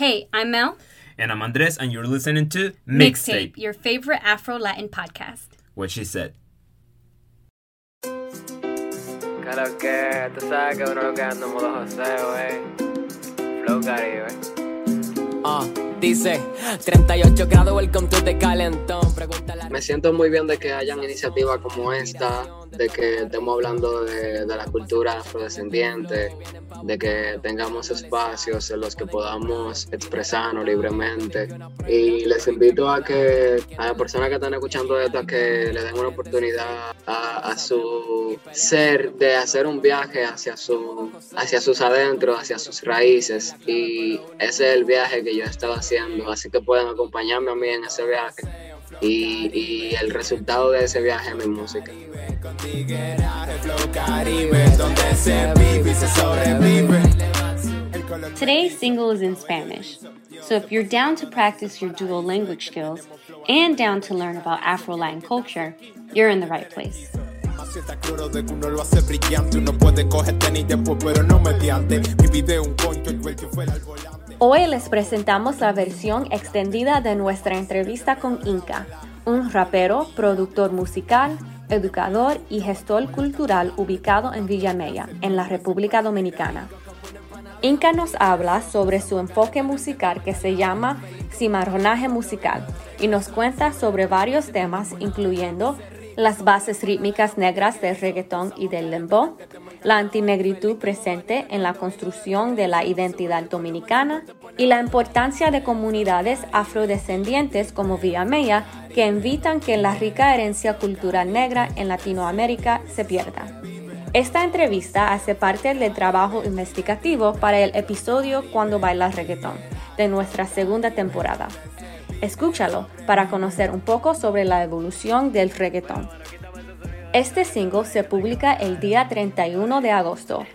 Hey, I'm Mel. And I'm Andres, and you're listening to Mixtape, your favorite Afro Latin podcast. What she said. Claro que tú sabes que uno lo que anda en modo joseo. Flow Caribe. Ah, dice 38 grados, welcome to the calentón. Me siento muy bien de que hayan iniciativas como esta, de que estemos hablando de, de la cultura afrodescendiente, de que tengamos espacios en los que podamos expresarnos libremente. Y les invito a que a las personas que están escuchando esto, a que le den una oportunidad a, su ser de hacer un viaje hacia, su, hacia sus adentros, hacia sus raíces. Y ese es el viaje que yo he estado haciendo, que pueden acompañarme a mí en ese viaje. Y, y el resultado de ese viaje es mi música. Today's single is in Spanish, so if you're down to practice your dual language skills and down to learn about Afro Latin culture, you're in the right place. Si está claro de que uno lo hace brillante, uno puede coger tenis después, pero no mediante. Mi video un concho, el que fuera al volante. Hoy les presentamos la versión extendida de nuestra entrevista con Inca, un rapero, productor musical, educador y gestor cultural ubicado en Villamella, en la República Dominicana. Inca nos habla sobre su enfoque musical que se llama cimarronaje musical y nos cuenta sobre varios temas incluyendo las bases rítmicas negras del reggaetón y del lembo, la antinegritud presente en la construcción de la identidad dominicana y la importancia de comunidades afrodescendientes como Villamella que invitan que la rica herencia cultural negra en Latinoamérica se pierda. Esta entrevista hace parte del trabajo investigativo para el episodio Cuando baila reggaetón de nuestra segunda temporada. Escúchalo para conocer un poco sobre la evolución del reggaetón. Este single se publica el día 31 de agosto,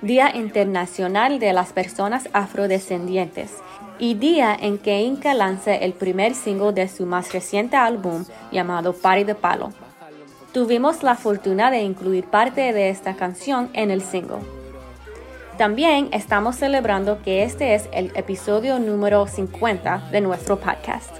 Día Internacional de las Personas Afrodescendientes, y día en que Inca lanza el primer single de su más reciente álbum llamado Party de Palo. Tuvimos la fortuna de incluir parte de esta canción en el single. También estamos celebrando que este es el episodio número 50 de nuestro podcast.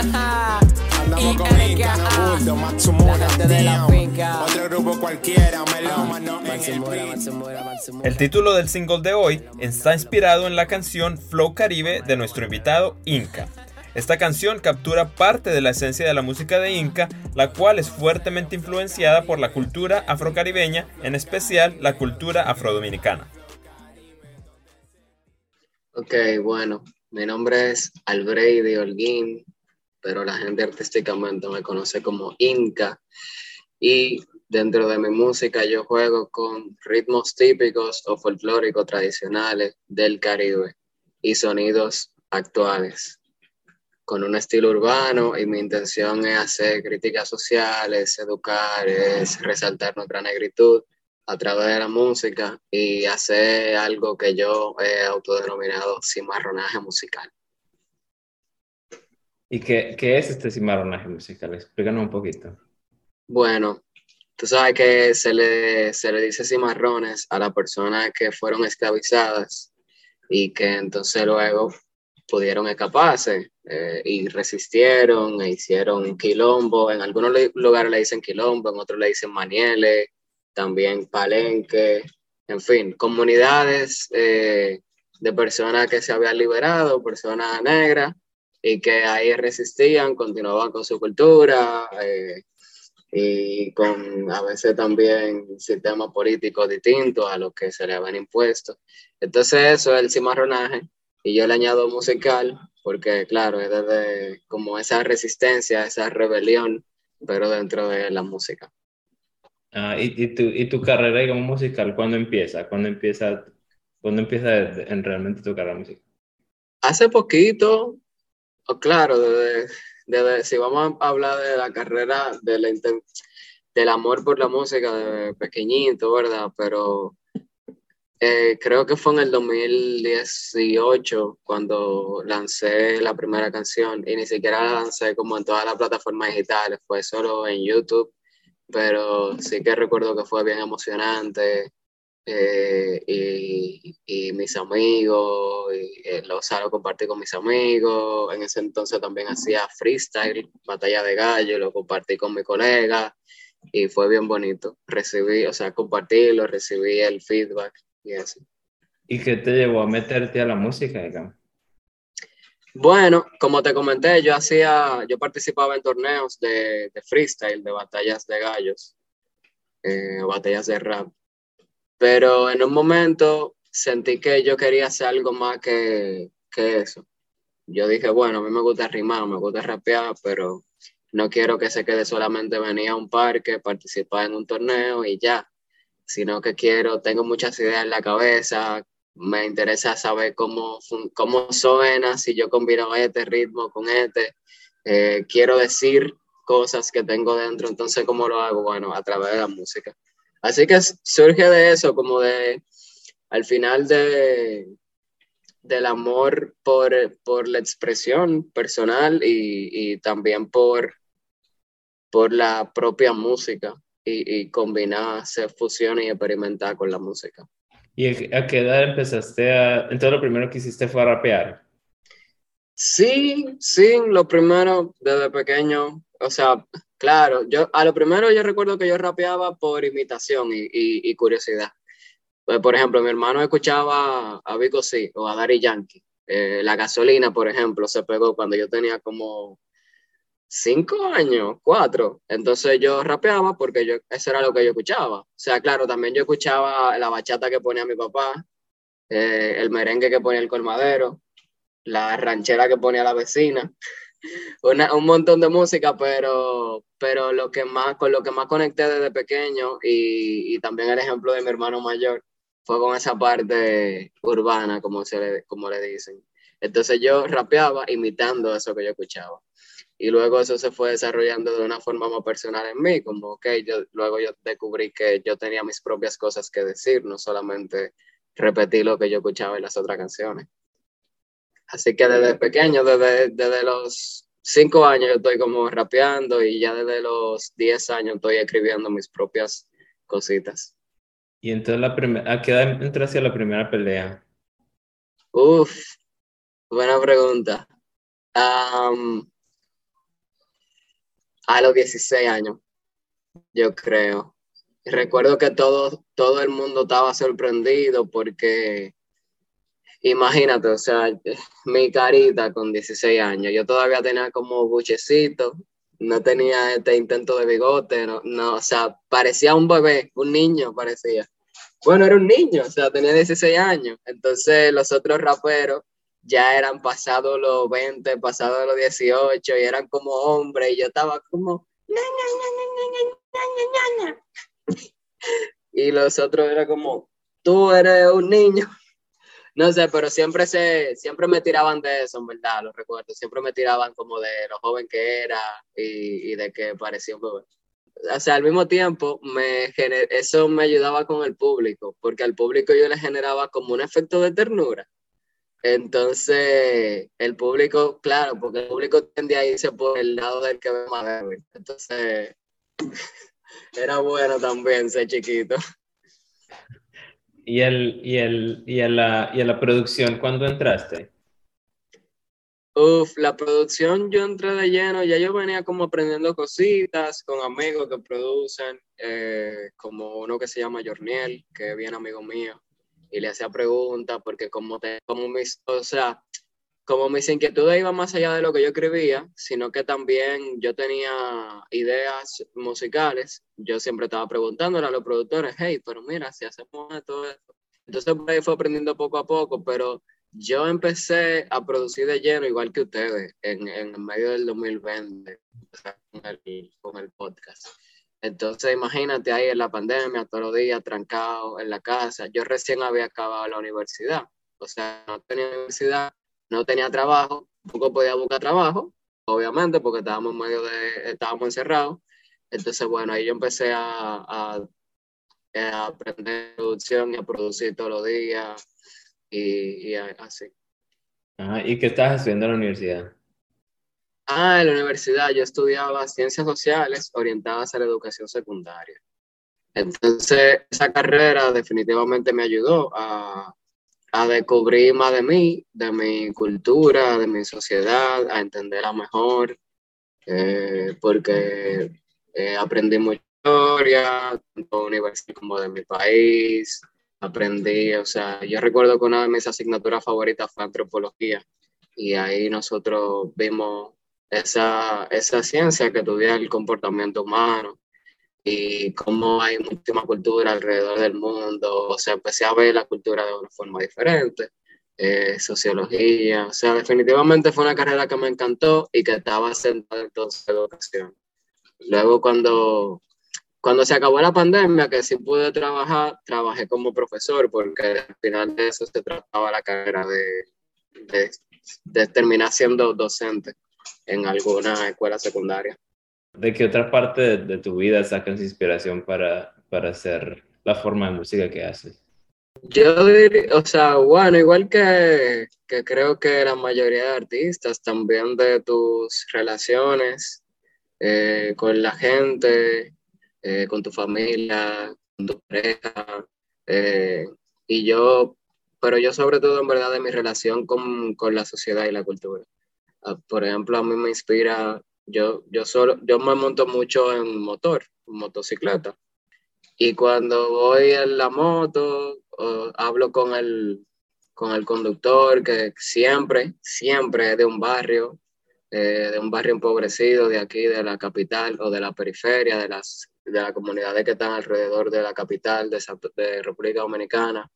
Andamos con Y Inca, NKA, Buldo, Matsumura, la gente de la Dion. finca. Otro grupo cualquiera, melómano en el título del single de hoy está inspirado en la canción Flow Caribe de nuestro invitado Inca. Esta canción captura parte de la esencia de la música de Inca, la cual es fuertemente influenciada por la cultura afrocaribeña, en especial la cultura afrodominicana. Ok, bueno, mi nombre es Albrady Holguín, pero la gente artísticamente me conoce como Inca. Y dentro de mi música yo juego con ritmos típicos o folclóricos tradicionales del Caribe y sonidos actuales, con un estilo urbano y mi intención es hacer críticas sociales, educar, es resaltar nuestra negritud a través de la música y hacer algo que yo he autodenominado cimarronaje musical. ¿Y qué, qué es este cimarronaje musical? Explícanos un poquito. Bueno, tú sabes que se le, se le dice cimarrones a las personas que fueron esclavizadas y que entonces luego pudieron escaparse eh, y resistieron e hicieron quilombo. En algunos lugares le dicen quilombo, en otros le dicen manieles, también palenque, en fin, comunidades eh, de personas que se habían liberado, personas negras, y que ahí resistían, continuaban con su cultura eh, y con a veces también sistemas políticos distintos a los que se le habían impuesto. Entonces eso es el cimarronaje y yo le añado musical porque claro, es desde como esa resistencia, esa rebelión, pero dentro de la música. Ah, ¿y, y tu, y tu carrera como musical, cuándo empieza? ¿Cuándo empieza, cuándo empieza en realmente tu carrera musical? Hace poquito, claro, desde, si vamos a hablar de la carrera, de la del amor por la música de pequeñito, ¿verdad? Pero eh, creo que fue en el 2018 cuando lancé la primera canción y ni siquiera la lancé como en todas las plataformas digitales, fue solo en YouTube, pero sí que recuerdo que fue bien emocionante eh, y, y mis amigos, y, eh, lo, o sea, lo compartí con mis amigos. En ese entonces también hacía freestyle, batalla de gallo, lo compartí con mi colega y fue bien bonito. Recibí, o sea, compartirlo, recibí el feedback y eso. ¿Y qué te llevó a meterte a la música, digamos? Bueno, como te comenté, yo hacía, yo participaba en torneos de, de freestyle, de batallas de gallos, eh, batallas de rap. Pero en un momento sentí que yo quería hacer algo más que, que eso. Yo dije, bueno, a mí me gusta rimar, me gusta rapear, pero no quiero que se quede solamente venir a un parque, participar en un torneo y ya, sino que quiero, tengo muchas ideas en la cabeza, me interesa saber cómo, cómo suena, si yo combino este ritmo con este, Eh, quiero decir cosas que tengo dentro, entonces ¿cómo lo hago? Bueno, a través de la música. Así que surge de eso, como de, al final de, del amor por, por la expresión personal y, y también por, por la propia música y, y combinar, hacer fusión y experimentar con la música. ¿Y a qué edad empezaste a... Entonces lo primero que hiciste fue rapear. Sí, sí, lo primero desde pequeño, o sea, claro, yo a lo primero yo recuerdo que yo rapeaba por imitación y, curiosidad. Pues, por ejemplo, mi hermano escuchaba a Vico C o a Daddy Yankee. Eh, la gasolina, por ejemplo, se pegó cuando yo tenía como cinco años, cuatro. Entonces yo rapeaba porque yo, eso era lo que yo escuchaba. O sea, claro, también yo escuchaba la bachata que ponía mi papá, eh, el merengue que ponía el colmadero, la ranchera que ponía la vecina, una- un montón de música, pero, pero lo que más, con lo que más conecté desde pequeño y, y también el ejemplo de mi hermano mayor fue con esa parte urbana, como, se le, como le dicen. Entonces yo rapeaba imitando eso que yo escuchaba. Y luego eso se fue desarrollando de una forma más personal en mí, como que yo, luego yo descubrí que yo tenía mis propias cosas que decir, no solamente repetir lo que yo escuchaba en las otras canciones. Así que desde pequeño, desde, desde los cinco años yo estoy como rapeando y ya desde los diez años estoy escribiendo mis propias cositas. Y entonces la primera... ¿A qué edad entraste a la primera pelea? Uf, buena pregunta. Am, a los 16 años, yo creo. Recuerdo que todo, todo el mundo estaba sorprendido porque, Imagínate, o sea, mi carita con 16 años, yo todavía tenía como buchecito, no tenía este intento de bigote, no, no, o sea, parecía un bebé, un niño parecía. Bueno, era un niño, o sea, tenía 16 años. Entonces los otros raperos ya eran pasados los 20, pasados los 18 y eran como hombres y yo estaba como... Y los otros eran como, tú eres un niño. No sé, pero siempre, se, siempre me tiraban de eso, en verdad, lo recuerdo. Siempre me tiraban como de lo joven que era y, y de que parecía un bebé o sea, al mismo tiempo, me eso me ayudaba con el público, porque al público yo le generaba como un efecto de ternura. Entonces, el público, claro, porque el público tiende a irse por el lado del que ve más débil. Entonces, era bueno también ser chiquito. ¿Y, el, y, el, y, a la, ¿Y a la producción cuándo entraste? Uf, la producción yo entré de lleno, ya yo venía como aprendiendo cositas con amigos que producen, eh, como uno que se llama Jorniel, que es bien amigo mío, y le hacía preguntas porque como, te, mis, o sea, como mis inquietudes iban más allá de lo que yo escribía, sino que también yo tenía ideas musicales, yo siempre estaba preguntándole a los productores, hey, pero mira, si hacemos esto, esto. Entonces ahí fue aprendiendo poco a poco, pero yo empecé a producir de lleno, igual que ustedes, en, en medio del 2020, o sea, con, con el podcast. Entonces, imagínate ahí en la pandemia, todos los días trancado en la casa. Yo recién había acabado la universidad, o sea, no tenía universidad, no tenía trabajo, tampoco podía buscar trabajo, obviamente, porque estábamos en medio de, estábamos encerrados. Entonces, bueno, ahí yo empecé a, a, a aprender producción y a producir todos los días y, y así. Ah, ¿Y qué estabas estudiando en la universidad? Ah, en la universidad yo estudiaba ciencias sociales orientadas a la educación secundaria. Entonces, esa carrera definitivamente me ayudó a, a descubrir más de mí, de mi cultura, de mi sociedad, a entenderla mejor, eh, porque eh, aprendí mucha historia, tanto universal como de mi país, aprendí, o sea, yo recuerdo que una de mis asignaturas favoritas fue antropología, y ahí nosotros vimos esa, esa ciencia que estudia el comportamiento humano, y cómo hay muchísima cultura alrededor del mundo, o sea, empecé a ver la cultura de una forma diferente, eh, sociología, o sea, definitivamente fue una carrera que me encantó y que estaba centrada en toda educación. Luego cuando, cuando se acabó la pandemia, que sí pude trabajar, trabajé como profesor, porque al final de eso se trataba la carrera de, de, de terminar siendo docente en alguna escuela secundaria. ¿De qué otra parte de, tu vida sacas inspiración para, para hacer la forma de música que haces? Yo diría, o sea, bueno, igual que, que creo que la mayoría de artistas, también de tus relaciones eh, con la gente, eh, con tu familia, con tu pareja, eh, y yo, pero yo sobre todo en verdad de mi relación con, con la sociedad y la cultura. Ah, por ejemplo, a mí me inspira yo, yo, solo, yo me monto mucho en motor, motocicleta. Y cuando voy en la moto, hablo con el, con el conductor que siempre, siempre es de un barrio, eh, de un barrio empobrecido de aquí, de la capital o de la periferia, de las, de las comunidades que están alrededor de la capital de, de República Dominicana.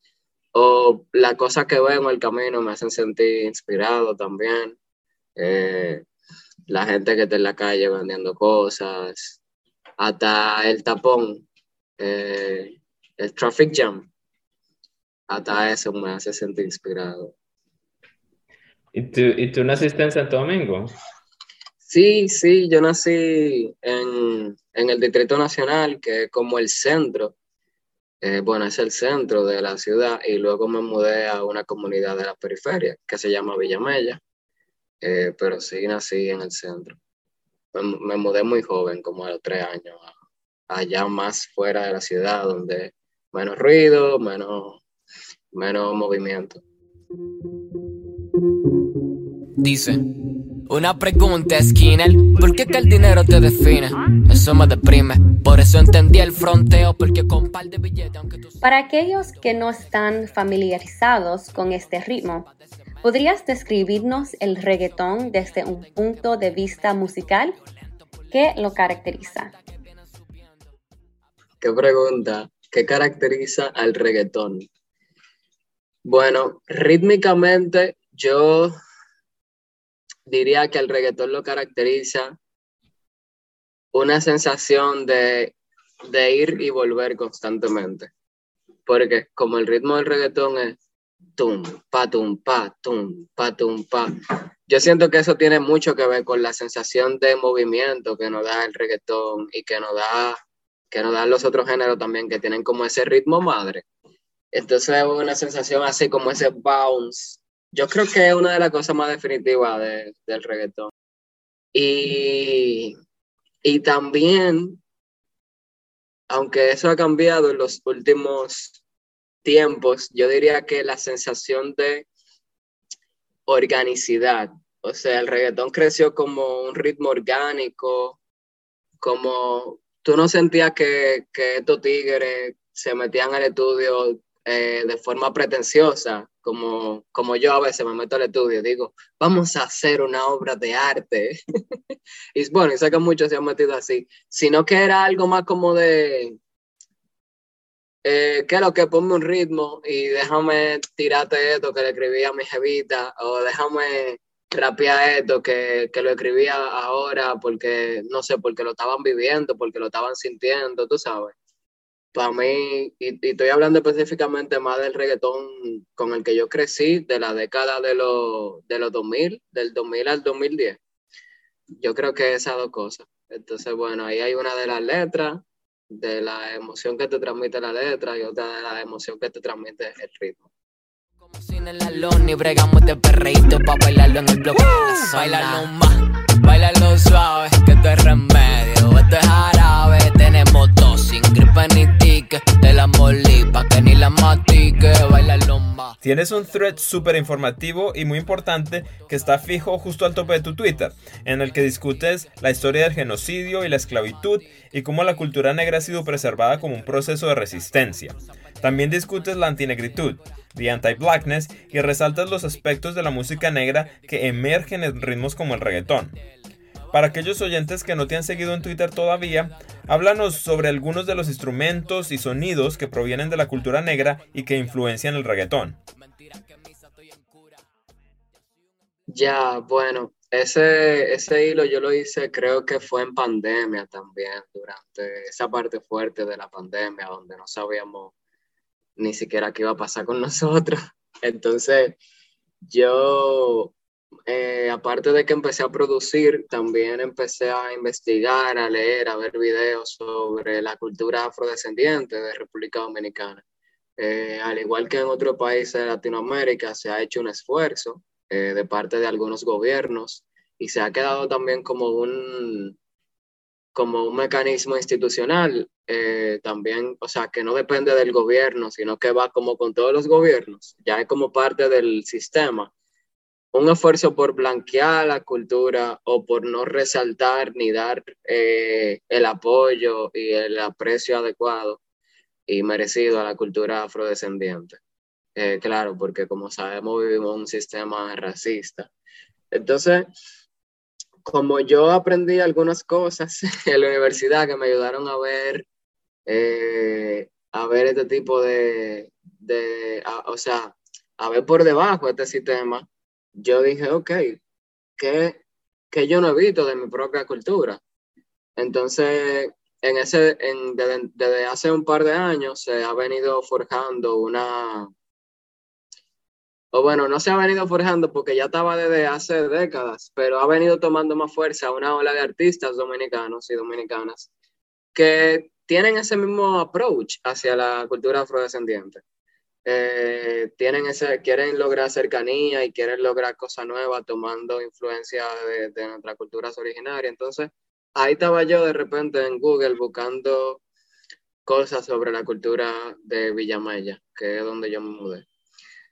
O las cosas que veo en el camino me hacen sentir inspirado también. Eh, la gente que está en la calle vendiendo cosas, hasta el tapón, eh, el traffic jam, hasta eso me hace sentir inspirado. ¿Y tú, ¿Y tú naciste en Santo Domingo? Sí, sí, yo nací en, en el Distrito Nacional, que es como el centro, eh, bueno, es el centro de la ciudad, y luego me mudé a una comunidad de la periferia que se llama Villamella. Eh, pero sí nací en el centro. Me, mudé muy joven, como a los tres años, allá más fuera de la ciudad, donde menos ruido, menos, menos movimiento. Dice, una pregunta Skinner, ¿por qué que el dinero te define? Eso me deprime, por eso entendí el fronteo, porque con par de billetes, aunque tú... Para aquellos que no están familiarizados con este ritmo, ¿Podrías describirnos el reggaetón desde un punto de vista musical? ¿Qué lo caracteriza? Qué pregunta. ¿Qué caracteriza al reggaetón? Bueno, rítmicamente yo diría que el reggaetón lo caracteriza una sensación de, de ir y volver constantemente. Porque como el ritmo del reggaetón es tum, pa, tum, pa, tum, pa, tum, pa. Yo siento que eso tiene mucho que ver con la sensación de movimiento que nos da el reggaetón y que nos da, que nos dan los otros géneros también, que tienen como ese ritmo madre. Entonces es una sensación así como ese bounce. Yo creo que es una de las cosas más definitivas del reggaetón. Y, y también, aunque eso ha cambiado en los últimos tiempos, yo diría que la sensación de organicidad, o sea, el reggaetón creció como un ritmo orgánico, como tú no sentías que, que estos tigres se metían al estudio eh, de forma pretenciosa, como, como yo a veces me meto al estudio digo, vamos a hacer una obra de arte. y bueno, y sé que muchos se han metido así, sino que era algo más como de, eh, ¿qué es lo que ponme un ritmo y déjame tirarte esto que le escribí a mi jevita o déjame rapear esto que, que lo escribía ahora porque, no sé, porque lo estaban viviendo, porque lo estaban sintiendo, tú sabes. Para mí, y, estoy hablando específicamente más del reggaetón con el que yo crecí, de la década de, los de los 2000, del 2000 al 2010. Yo creo que esas dos cosas. Entonces, bueno, ahí hay una de las letras de la emoción que te transmite la letra y otra de la emoción que te transmite el ritmo. Como sin el alón y bregamos de perreíto pa' bailarlo en el bloque uh, Bailarlo más, bailarlo suave, que esto es remedio, esto es árabe, tenemos sin ni tique. Te la pa' que ni la. Baila. Tienes un thread súper informativo y muy importante que está fijo justo al tope de tu Twitter, en el que discutes la historia del genocidio y la esclavitud y cómo la cultura negra ha sido preservada como un proceso de resistencia. También discutes la antinegritud, the anti-blackness, y resaltas los aspectos de la música negra que emergen en ritmos como el reggaetón. Para aquellos oyentes que no te han seguido en Twitter todavía, háblanos sobre algunos de los instrumentos y sonidos que provienen de la cultura negra y que influencian el reggaetón. Ya, bueno, ese, ese hilo yo lo hice, creo que fue en pandemia también, durante esa parte fuerte de la pandemia, donde no sabíamos ni siquiera qué iba a pasar con nosotros. Entonces, yo eh, aparte de que empecé a producir, también empecé a investigar, a leer, a ver videos sobre la cultura afrodescendiente de República Dominicana. Eh, al igual que en otros países de Latinoamérica, se ha hecho un esfuerzo eh, de parte de algunos gobiernos y se ha quedado también como un, como un mecanismo institucional, también, o sea, que no depende del gobierno, sino que va como con todos los gobiernos, ya es como parte del sistema un esfuerzo por blanquear la cultura o por no resaltar ni dar eh, el apoyo y el aprecio adecuado y merecido a la cultura afrodescendiente. Eh, claro, porque como sabemos vivimos un sistema racista. Entonces, como yo aprendí algunas cosas en la universidad que me ayudaron a ver, eh, a ver este tipo de, de o sea, a ver por debajo este sistema, yo dije, ok, ¿qué, yo no evito de mi propia cultura? Entonces, en ese, en, desde, hace un par de años se ha venido forjando una, o bueno, no se ha venido forjando porque ya estaba desde hace décadas, pero ha venido tomando más fuerza una ola de artistas dominicanos y dominicanas que tienen ese mismo approach hacia la cultura afrodescendiente. Eh, tienen ese, quieren lograr cercanía y quieren lograr cosas nuevas tomando influencia de, nuestras culturas originarias. Entonces, ahí estaba yo de repente en Google buscando cosas sobre la cultura de Villamella, que es donde yo me mudé.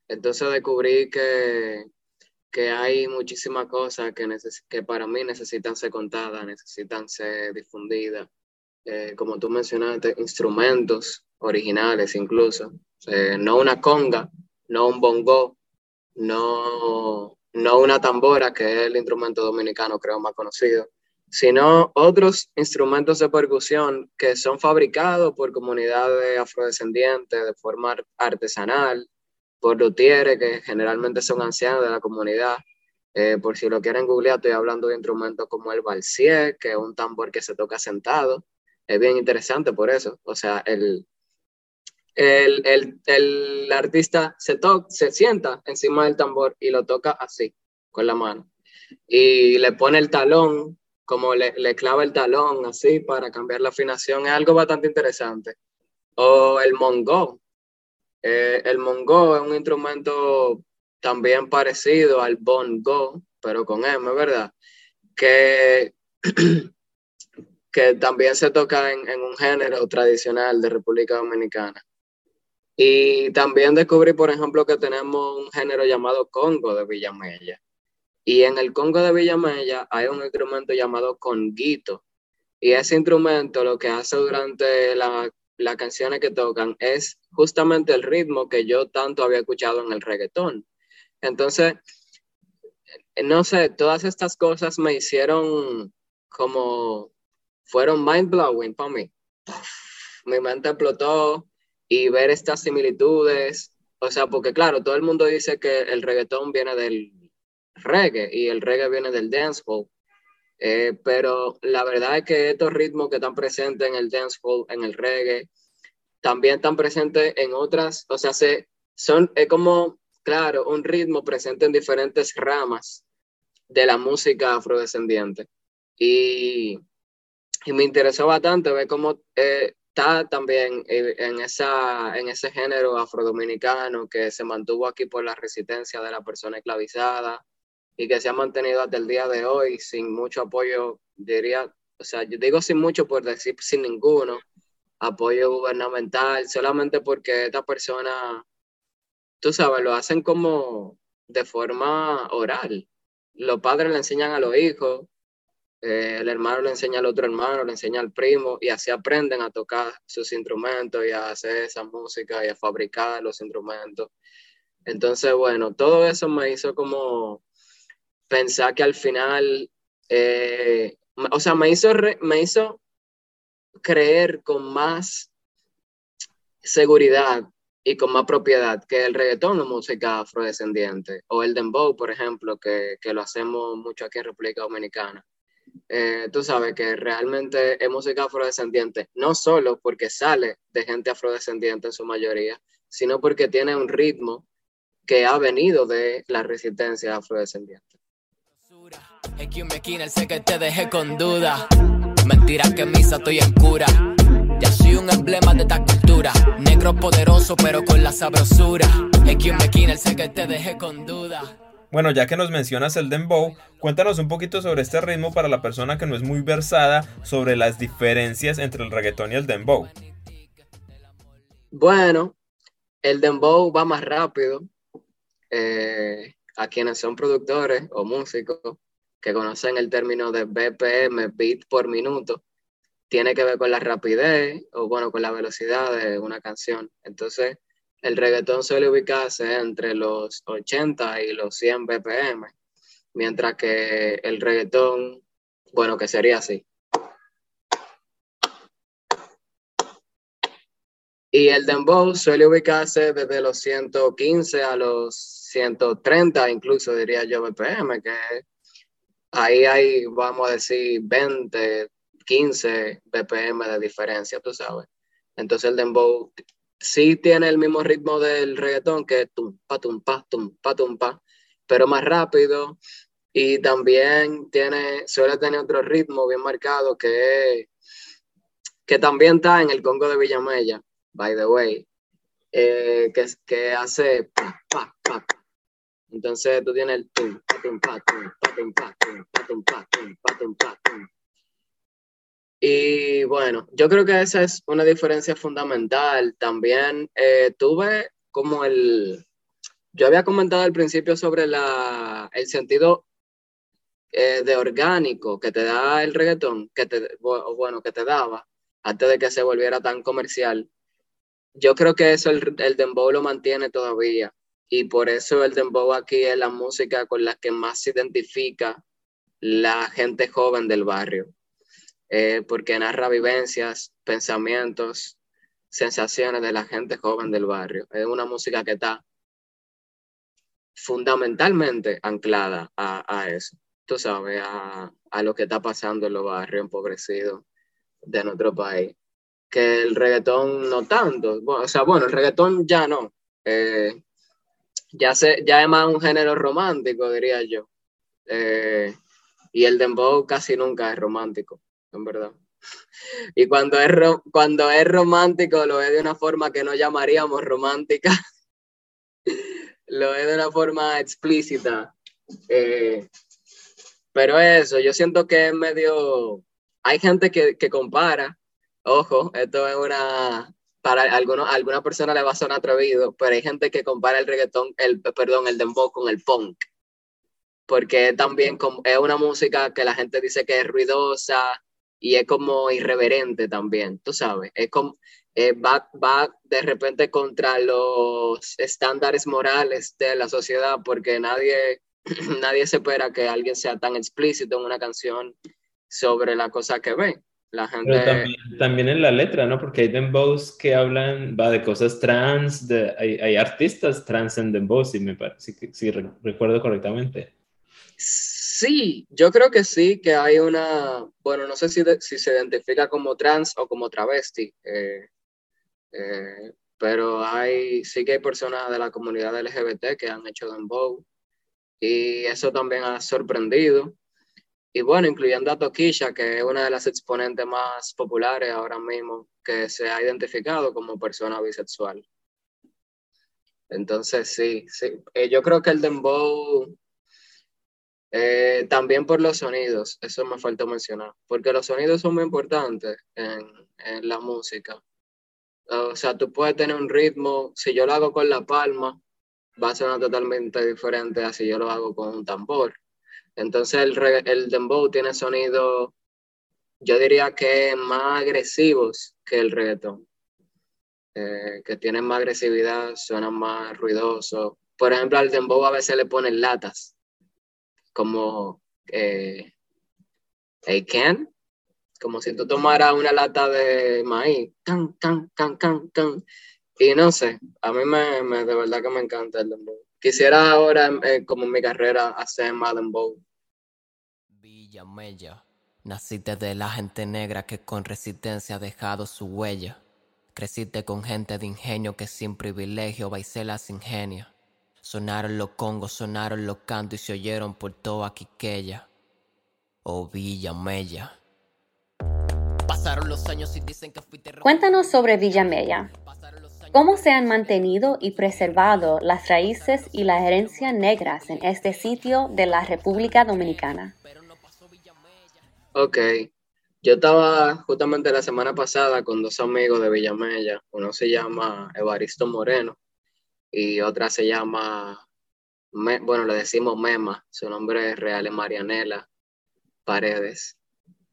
Entonces descubrí que, que hay muchísimas cosas que, que para mí necesitan ser contadas, necesitan ser difundidas. Eh, como tú mencionaste, instrumentos originales incluso, eh, no una conga, no un bongo, no, no una tambora, que es el instrumento dominicano creo más conocido, sino otros instrumentos de percusión que son fabricados por comunidades afrodescendientes de forma artesanal, por luthieres que generalmente son ancianos de la comunidad. Eh, por si lo quieren googlear, estoy hablando de instrumentos como el balsier, que es un tambor que se toca sentado. Es bien interesante por eso. O sea, el, el, el, el artista se, se sienta encima del tambor y lo toca así, con la mano. Y le pone el talón, como le, le clava el talón así para cambiar la afinación. Es algo bastante interesante. O el mongo. Eh, el mongo es un instrumento también parecido al bongo, pero con M, ¿verdad? Que, que también se toca en, en, un género tradicional de República Dominicana. Y también descubrí, por ejemplo, que tenemos un género llamado Congo de Villamella. Y en el Congo de Villamella hay un instrumento llamado conguito. Y ese instrumento lo que hace durante las canciones que tocan es justamente el ritmo que yo tanto había escuchado en el reggaetón. Entonces, no sé, todas estas cosas me hicieron como, fueron mind blowing para mí. Mi mente explotó, y ver estas similitudes, o sea, porque claro, todo el mundo dice que el reggaetón viene del reggae y el reggae viene del dancehall, eh, pero la verdad es que estos ritmos que están presentes en el dancehall, en el reggae, también están presentes en otras, o sea, se, son, es como, claro, un ritmo presente en diferentes ramas de la música afrodescendiente. Y, y me interesó bastante ver cómo eh, está también eh, en, esa, en ese género afrodominicano que se mantuvo aquí por la resistencia de la persona esclavizada y que se ha mantenido hasta el día de hoy sin mucho apoyo, diría, o sea, yo digo sin mucho por decir sin ninguno, apoyo gubernamental, solamente porque esta persona, tú sabes, lo hacen como de forma oral. Los padres le enseñan a los hijos, eh, el hermano le enseña al otro hermano, le enseña al primo, y así aprenden a tocar sus instrumentos y a hacer esa música y a fabricar los instrumentos. Entonces, bueno, todo eso me hizo como pensar que al final, eh, o sea, me hizo, me hizo creer con más seguridad y con más propiedad que el reggaetón o música afrodescendiente, o el dembow, por ejemplo, que, que lo hacemos mucho aquí en República Dominicana. Eh, tú sabes que realmente es música afrodescendiente, no solo porque sale de gente afrodescendiente en su mayoría, sino porque tiene un ritmo que ha venido de la resistencia afrodescendiente. sé que te dejé con duda. Mentira que misa estoy en cura. Ya soy un emblema de esta cultura. Negro poderoso, pero con la sabrosura. sé que te dejé con duda. Bueno, ya que nos mencionas el dembow, cuéntanos un poquito sobre este ritmo para la persona que no es muy versada sobre las diferencias entre el reggaetón y el dembow. Bueno, el dembow va más rápido. Eh, a quienes son productores o músicos que conocen el término de BPM, beat por minuto, tiene que ver con la rapidez o bueno, con la velocidad de una canción. Entonces, el reggaetón suele ubicarse entre los 80 y los 100 BPM, mientras que el reggaetón, bueno, que sería así. Y el dembow suele ubicarse desde los 115 a los 130, incluso diría yo BPM, que ahí hay, vamos a decir, 20, 15 BPM de diferencia, tú sabes. Entonces el dembow sí tiene el mismo ritmo del reggaetón, que es tum, pa, tum, pa, tum, pa, tum, pa, pero más rápido. Y también tiene, suele tener otro ritmo bien marcado que, que también está en el Congo de Villamella, by the way, eh, que, que hace pa, pa, pa. Entonces tú tienes el tum, pa, tum, pa, tum, pa, tum, pa, tum, pa, pa, tum, pa, tum. Y bueno, yo creo que esa es una diferencia fundamental. También eh, tuve como el, yo había comentado al principio sobre la, el sentido eh, de orgánico que te da el reggaetón, que te, bueno, que te daba antes de que se volviera tan comercial. Yo creo que eso el, el dembow lo mantiene todavía y por eso el dembow aquí es la música con la que más se identifica la gente joven del barrio eh, porque narra vivencias, pensamientos, sensaciones de la gente joven del barrio. Es una música que está fundamentalmente anclada a, eso, tú sabes, a, lo que está pasando en los barrios empobrecidos de nuestro país. Que el reggaetón no tanto, o sea, bueno, el reggaetón ya no. Eh, ya, se, ya es más un género romántico, diría yo. Eh, y el dembow casi nunca es romántico en verdad. Y cuando es, cuando es romántico, lo es de una forma que no llamaríamos romántica. lo es de una forma explícita. Eh, pero eso, yo siento que es medio... Hay gente que, que compara, ojo, esto es una... Para algunos, a alguna persona le va a sonar atrevido, pero hay gente que compara el reggaetón, el, perdón, el dembow con el punk porque también es una música que la gente dice que es ruidosa, y es como irreverente también, tú sabes, es como, eh, va, va de repente contra los estándares morales de la sociedad porque nadie, nadie se espera que alguien sea tan explícito en una canción sobre la cosa que ve. La gente... también, en la letra, ¿no? Porque hay dembows que hablan, va de cosas trans, de, hay, hay artistas trans en dembows, si, me, si, si recuerdo correctamente. Sí, yo creo que sí, que hay una, bueno, no sé si, si se identifica como trans o como travesti, eh, eh, pero hay, sí que hay personas de la comunidad LGBT que han hecho dembow y eso también ha sorprendido. Y bueno, incluyendo a Toquilla, que es una de las exponentes más populares ahora mismo, que se ha identificado como persona bisexual. Entonces, sí, sí. Eh, yo creo que el dembow eh, también por los sonidos, eso me falta mencionar, porque los sonidos son muy importantes en, en la música. O sea, tú puedes tener un ritmo, si yo lo hago con la palma, va a sonar totalmente diferente a si yo lo hago con un tambor. Entonces el, el dembow tiene sonidos, yo diría que más agresivos que el reggaetón. Eh, que tienen más agresividad, suenan más ruidosos. Por ejemplo, al dembow a veces le ponen latas, como eh, can, como si tú tomaras una lata de maíz, can, can, can, can, can. Y no sé, a mí me, me de verdad que me encanta el dembow. Quisiera ahora, eh, como en mi carrera, hacer más dembow. Villa Mella, naciste de la gente negra que con resistencia ha dejado su huella. Creciste con gente de ingenio que sin privilegio baicelas ingenio. Sonaron los congos, sonaron los cantos y se oyeron por toda Quiqueya. Oh Villa Mella. Pasaron los años y dicen que fuiste Cuéntanos sobre Villa Mella. ¿Cómo se han mantenido y preservado las raíces y la herencia negras en este sitio de la República Dominicana? Ok, yo estaba justamente la semana pasada con dos amigos de Villamella. Uno se llama Evaristo Moreno y otra se llama, bueno, le decimos Mema. Su nombre real es Marianela Paredes.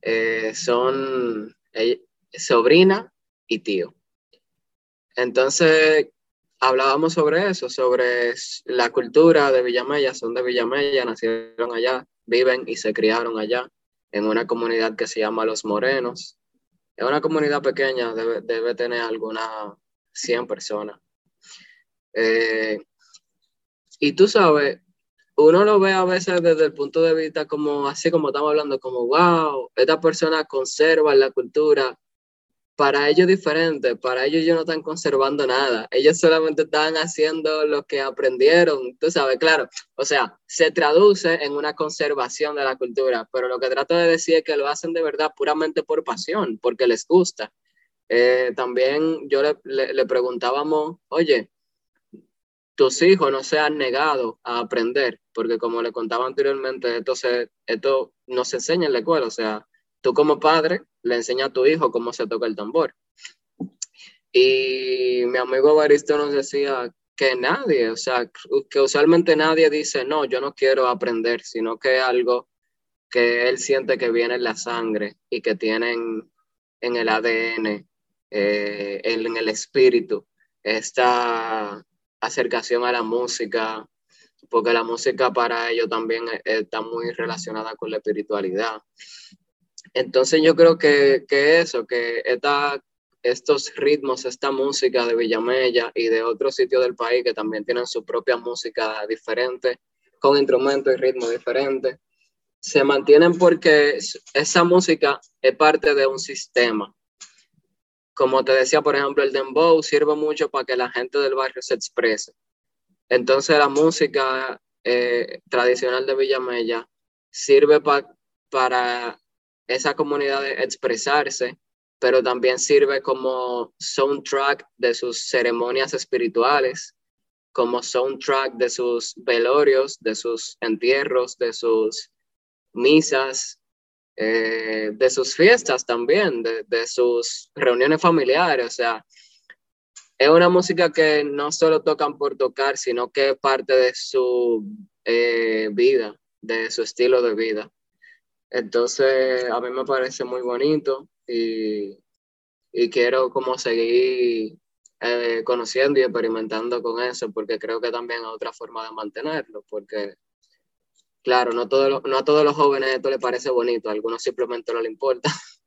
Eh, son sobrina y tío. Entonces, hablábamos sobre eso, sobre la cultura de Villamella. Son de Villamella, nacieron allá, viven y se criaron allá en una comunidad que se llama Los Morenos. Es una comunidad pequeña, debe, tener algunas 100 personas. Eh, y tú sabes, uno lo ve a veces desde el punto de vista como, así como estamos hablando, como, wow, esta persona conserva la cultura, para ellos diferente, para ellos ellos no están conservando nada, ellos solamente están haciendo lo que aprendieron, tú sabes, claro, o sea, se traduce en una conservación de la cultura, pero lo que trato de decir es que lo hacen de verdad puramente por pasión, porque les gusta. Eh, también yo le, le, preguntábamos, oye, tus hijos no se han negado a aprender, porque como le contaba anteriormente, esto, se, esto no se enseña en la escuela, o sea, tú como padre le enseñas a tu hijo cómo se toca el tambor. Y mi amigo Baristo nos decía que nadie, o sea, que usualmente nadie dice, no, yo no quiero aprender, sino que algo que él siente que viene en la sangre y que tienen en el ADN, eh, en el espíritu, esta acercación a la música, porque la música para ellos también está muy relacionada con la espiritualidad. Entonces yo creo que, eso, que esta, estos ritmos, esta música de Villamella y de otros sitios del país que también tienen su propia música diferente, con instrumentos y ritmos diferentes, se mantienen porque esa música es parte de un sistema. Como te decía, por ejemplo, el dembow sirve mucho para que la gente del barrio se exprese. Entonces la música eh, tradicional de Villamella sirve para esa comunidad de expresarse, pero también sirve como soundtrack de sus ceremonias espirituales, como soundtrack de sus velorios, de sus entierros, de sus misas, eh, de sus fiestas también, de, sus reuniones familiares. O sea, es una música que no solo tocan por tocar, sino que es parte de su eh, vida, de su estilo de vida. Entonces, a mí me parece muy bonito y, quiero como seguir eh, conociendo y experimentando con eso, porque creo que también es otra forma de mantenerlo, porque, claro, no, todo no a todos los jóvenes esto les parece bonito, a algunos simplemente no les importa.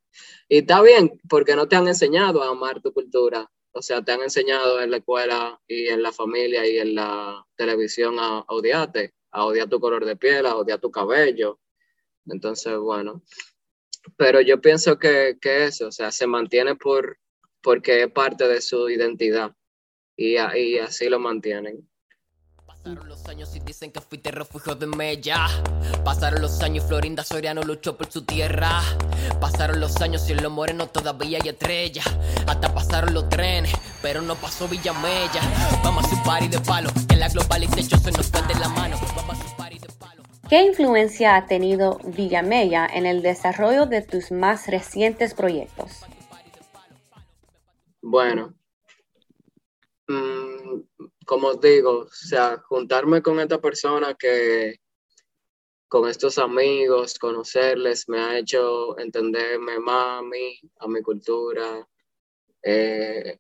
y está bien, porque no te han enseñado a amar tu cultura, o sea, te han enseñado en la escuela y en la familia y en la televisión a, odiarte, a odiar tu color de piel, a odiar tu cabello, entonces, bueno, pero yo pienso que, que eso, o sea, se mantiene por, porque es parte de su identidad y, y así lo mantienen. Pasaron los años y dicen que fuiste refugio de Mella. Pasaron los años y Florinda Soriano luchó por su tierra. Pasaron los años y en los morenos todavía hay estrella. Hasta pasaron los trenes, pero no pasó Villa Mella. Vamos a su party de palo, que la globalización se nos fue de la mano. Vamos a su party de palo. ¿Qué influencia ha tenido Villamella en el desarrollo de tus más recientes proyectos? Bueno, mm, como os digo, o sea, juntarme con esta persona que, con estos amigos, conocerles, me ha hecho entenderme más a mí, a mi cultura, eh,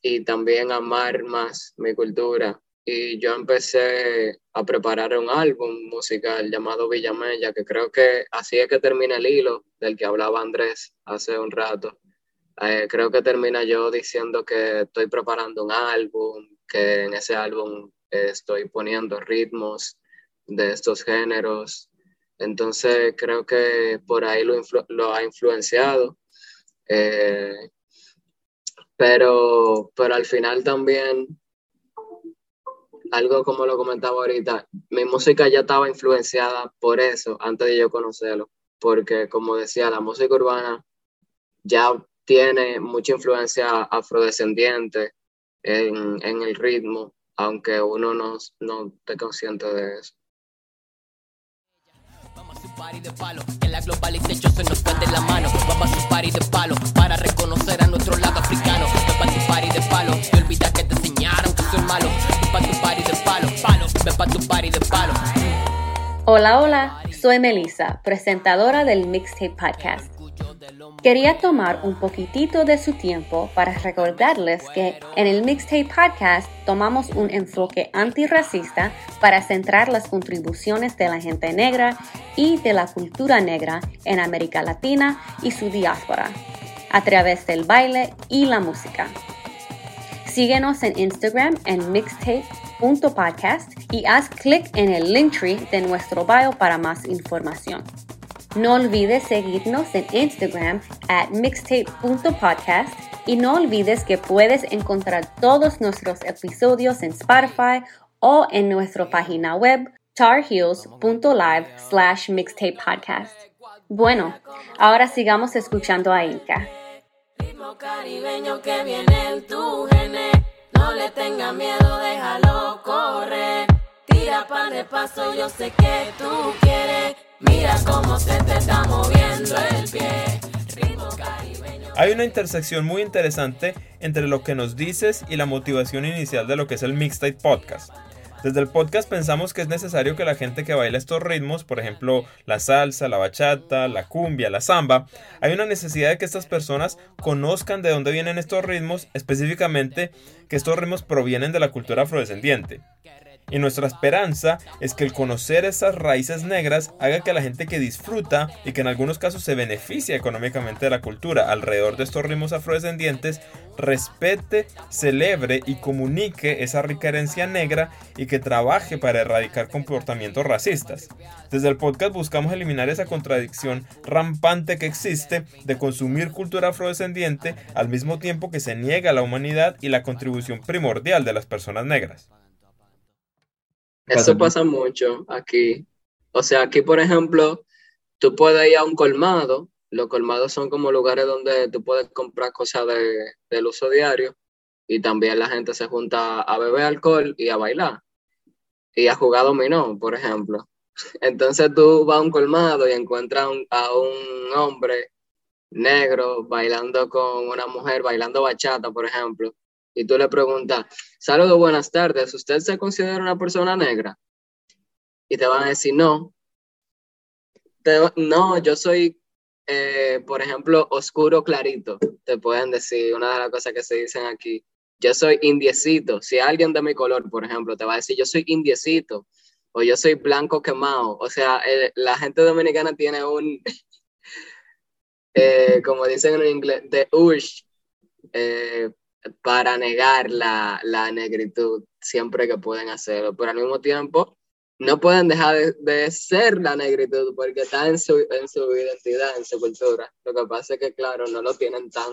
y también amar más mi cultura. Y yo empecé a preparar un álbum musical llamado Villamella, que creo que así es que termina el hilo del que hablaba Andrés hace un rato. Eh, creo que termina yo diciendo que estoy preparando un álbum, que en ese álbum estoy poniendo ritmos de estos géneros. Entonces creo que por ahí lo, lo ha influenciado. Eh, pero, pero al final también, algo como lo comentaba ahorita, mi música ya estaba influenciada por eso antes de yo conocerlo, porque como decía, la música urbana ya tiene mucha influencia afrodescendiente en, en el ritmo, aunque uno no, no esté consciente de eso. Vamos a su party de palo, que la globalización se nos fue de la mano. Vamos a su party de palo, para reconocer a nuestro lado africano. Ve pa' tu party de palo, y olvida que te enseñaron que soy malo. Ve pa' tu party de palo, palo, ve pa' tu party de palo. Hola, hola, soy Melissa, presentadora del Mixtape Podcast. Quería tomar un poquitito de su tiempo para recordarles que en el Mixtape Podcast tomamos un enfoque antirracista para centrar las contribuciones de la gente negra y de la cultura negra en América Latina y su diáspora, a través del baile y la música. Síguenos en Instagram en mixtape.podcast y haz clic en el linktree de nuestro bio para más información. No olvides seguirnos en Instagram at mixtape.podcast y no olvides que puedes encontrar todos nuestros episodios en Spotify o en nuestra página web tarheels.live slash mixtape podcast. Bueno, ahora sigamos escuchando a Inca. Mira cómo se te está moviendo el pie. Hay una intersección muy interesante entre lo que nos dices y la motivación inicial de lo que es el Mixtape Podcast. Desde el podcast pensamos que es necesario que la gente que baila estos ritmos, por ejemplo la salsa, la bachata, la cumbia, la samba, hay una necesidad de que estas personas conozcan de dónde vienen estos ritmos, específicamente que estos ritmos provienen de la cultura afrodescendiente. Y nuestra esperanza es que el conocer esas raíces negras haga que la gente que disfruta y que en algunos casos se beneficia económicamente de la cultura alrededor de estos ritmos afrodescendientes, respete, celebre y comunique esa rica herencia negra y que trabaje para erradicar comportamientos racistas. Desde el podcast buscamos eliminar esa contradicción rampante que existe de consumir cultura afrodescendiente al mismo tiempo que se niega la humanidad y la contribución primordial de las personas negras. Eso pasa mucho aquí. O sea, aquí, por ejemplo, tú puedes ir a un colmado. Los colmados son como lugares donde tú puedes comprar cosas de, del uso diario y también la gente se junta a beber alcohol y a bailar y a jugar dominó, por ejemplo. Entonces tú vas a un colmado y encuentras un- a un hombre negro bailando con una mujer, bailando bachata, por ejemplo, y tú le preguntas, saludos, buenas tardes, ¿usted se considera una persona negra? Y te van a decir, no, Te- no, yo soy, eh, por ejemplo, oscuro clarito, te pueden decir, una de las cosas que se dicen aquí, yo soy indiecito, si alguien de mi color, por ejemplo, te va a decir, yo soy indiecito, o yo soy blanco quemado, o sea, eh, la gente dominicana tiene un, eh, como dicen en inglés, de ush, para negar la, la negritud siempre que pueden hacerlo, pero al mismo tiempo no pueden dejar de, ser la negritud porque está en su, en su identidad, en su cultura. Lo que pasa es que, claro, no lo tienen tan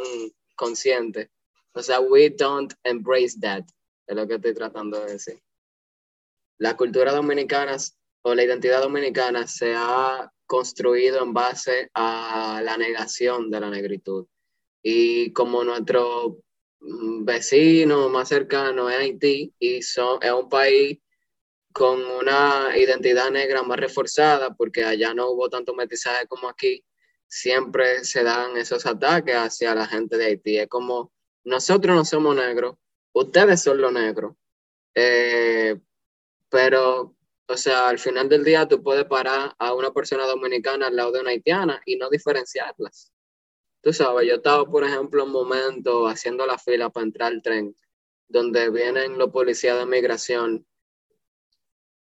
consciente. O sea, we don't embrace that, es lo que estoy tratando de decir. La cultura dominicana o la identidad dominicana se ha construido en base a la negación de la negritud. Y como nuestro vecino más cercano es Haití y son, es un país con una identidad negra más reforzada porque allá no hubo tanto mestizaje como aquí, siempre se dan esos ataques hacia la gente de Haití. Es como nosotros no somos negros, ustedes son los negros. Eh, pero, o sea, al final del día tú puedes parar a una persona dominicana al lado de una haitiana y no diferenciarlas. Tú sabes, yo estaba, por ejemplo, un momento haciendo la fila para entrar al tren, donde vienen los policías de migración